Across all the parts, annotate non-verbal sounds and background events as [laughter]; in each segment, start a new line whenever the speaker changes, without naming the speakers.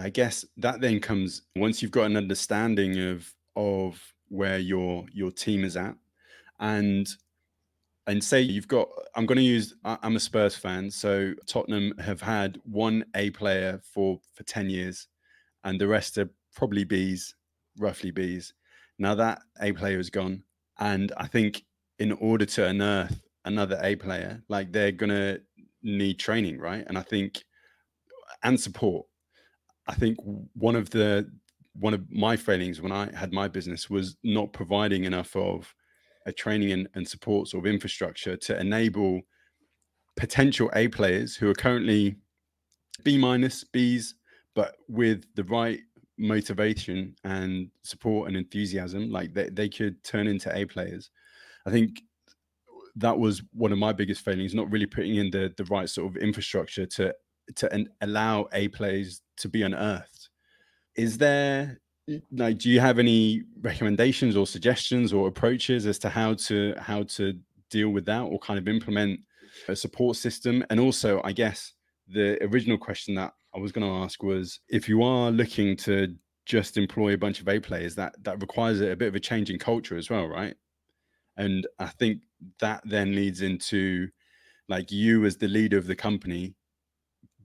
I guess that then comes once you've got an understanding of of where your your team is at and and say you've got i'm going to use i'm a spurs fan so tottenham have had one a player for for 10 years and the rest are probably b's roughly b's. Now that a player is gone and i think in order to unearth another a player like they're going to need training right? And i think and support i think one of the one of my failings when I had my business was not providing enough of a training and, and support sort of infrastructure to enable potential A players who are currently B minus, Bs, but with the right motivation and support and enthusiasm, like they, they could turn into A players. I think that was one of my biggest failings, not really putting in the the right sort of infrastructure to to allow A players to be unearthed. Is there like do you have any recommendations or suggestions or approaches as to how to how to deal with that or kind of implement a support system? And also i guess the original question that i was going to ask was if you are looking to just employ a bunch of a players that that requires a bit of a change in culture as well right? And i think that then leads into like you as the leader of the company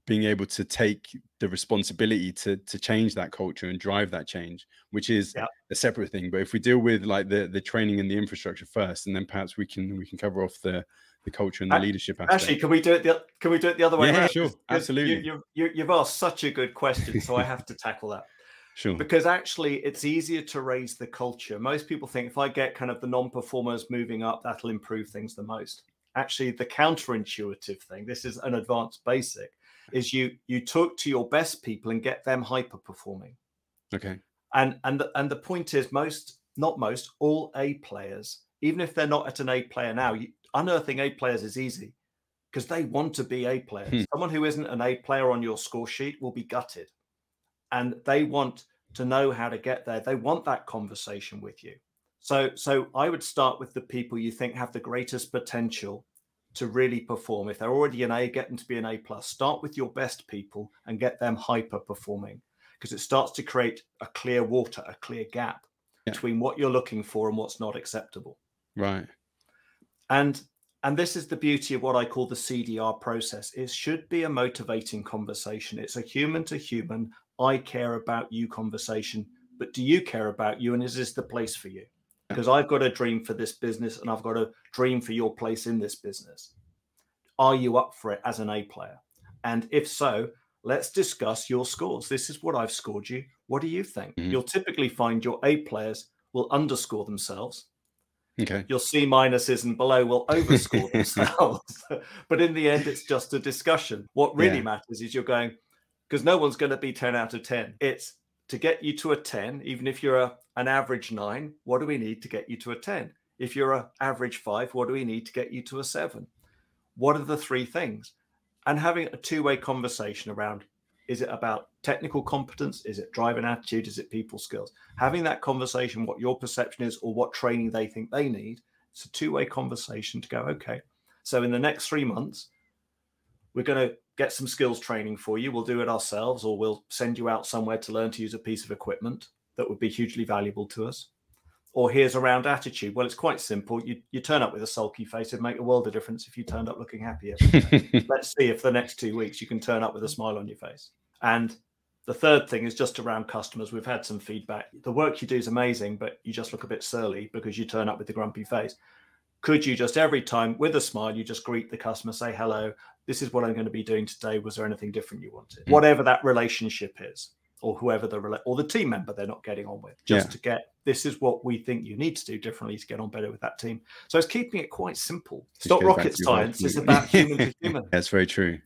being able to take the responsibility to to change that culture and drive that change which is yeah. a separate thing but if we deal with like the the training and the infrastructure first and then perhaps we can we can cover off the the culture and the leadership aspect.
Actually, can we do it? The, can we do it the other way
yeah,
around?
sure, [laughs] absolutely.
You, you, you, have asked such a good question, so I [laughs] have to tackle that.
Sure.
Because actually, it's easier to raise the culture. Most people think if I get kind of the non-performers moving up, that'll improve things the most. Actually, the counterintuitive thing. This is an advanced basic is you you talk to your best people and get them hyper performing.
Okay.
And and the, and the point is most not most all A players even if they're not at an A player now you, unearthing A players is easy because they want to be A players. Hmm. Someone who isn't an A player on your score sheet will be gutted. And they want to know how to get there. They want that conversation with you. So so I would start with the people you think have the greatest potential to really perform. If they're already an A, get them to be an A plus. Start with your best people and get them hyper performing because it starts to create a clear water, a clear gap yeah. between what you're looking for and what's not acceptable.
Right.
And and this is the beauty of what I call the CDR process. It should be a motivating conversation. It's a human to human, I care about you conversation. But do you care about you? And is this the place for you? Because I've got a dream for this business and I've got a dream for your place in this business. Are you up for it as an A player? And if so, let's discuss your scores. This is what I've scored you. What do you think? Mm-hmm. You'll typically find your A players will underscore themselves.
Okay.
Your C minuses and below will [laughs] overscore themselves. [laughs] but in the end, it's just a discussion. What really yeah. matters is you're going, because no one's going to be 10 out of 10. It's to get you to a 10, even if you're a, an average nine, what do we need to get you to a 10? If you're an average five, what do we need to get you to a seven? What are the three things? And having a two way conversation around is it about technical competence? Is it driving attitude? Is it people skills? Having that conversation, what your perception is, or what training they think they need, it's a two way conversation to go, okay. So in the next three months, we're going to get some skills training for you. We'll do it ourselves, or we'll send you out somewhere to learn to use a piece of equipment that would be hugely valuable to us. Or here's a round attitude. Well, it's quite simple. You, you turn up with a sulky face, it'd make a world of difference if you turned up looking happier. [laughs] Let's see if the next two weeks you can turn up with a smile on your face. And the third thing is just around customers. We've had some feedback. The work you do is amazing, but you just look a bit surly because you turn up with the grumpy face could you just every time with a smile you just greet the customer say hello this is what i'm going to be doing today. Was there anything different you wanted? Mm. whatever that relationship is or whoever the or the team member they're not getting on with. Just yeah. to get this is what we think you need to do differently to get on better with that team. So it's keeping it quite simple. It's not rocket science it's about human to [laughs] human.
That's very true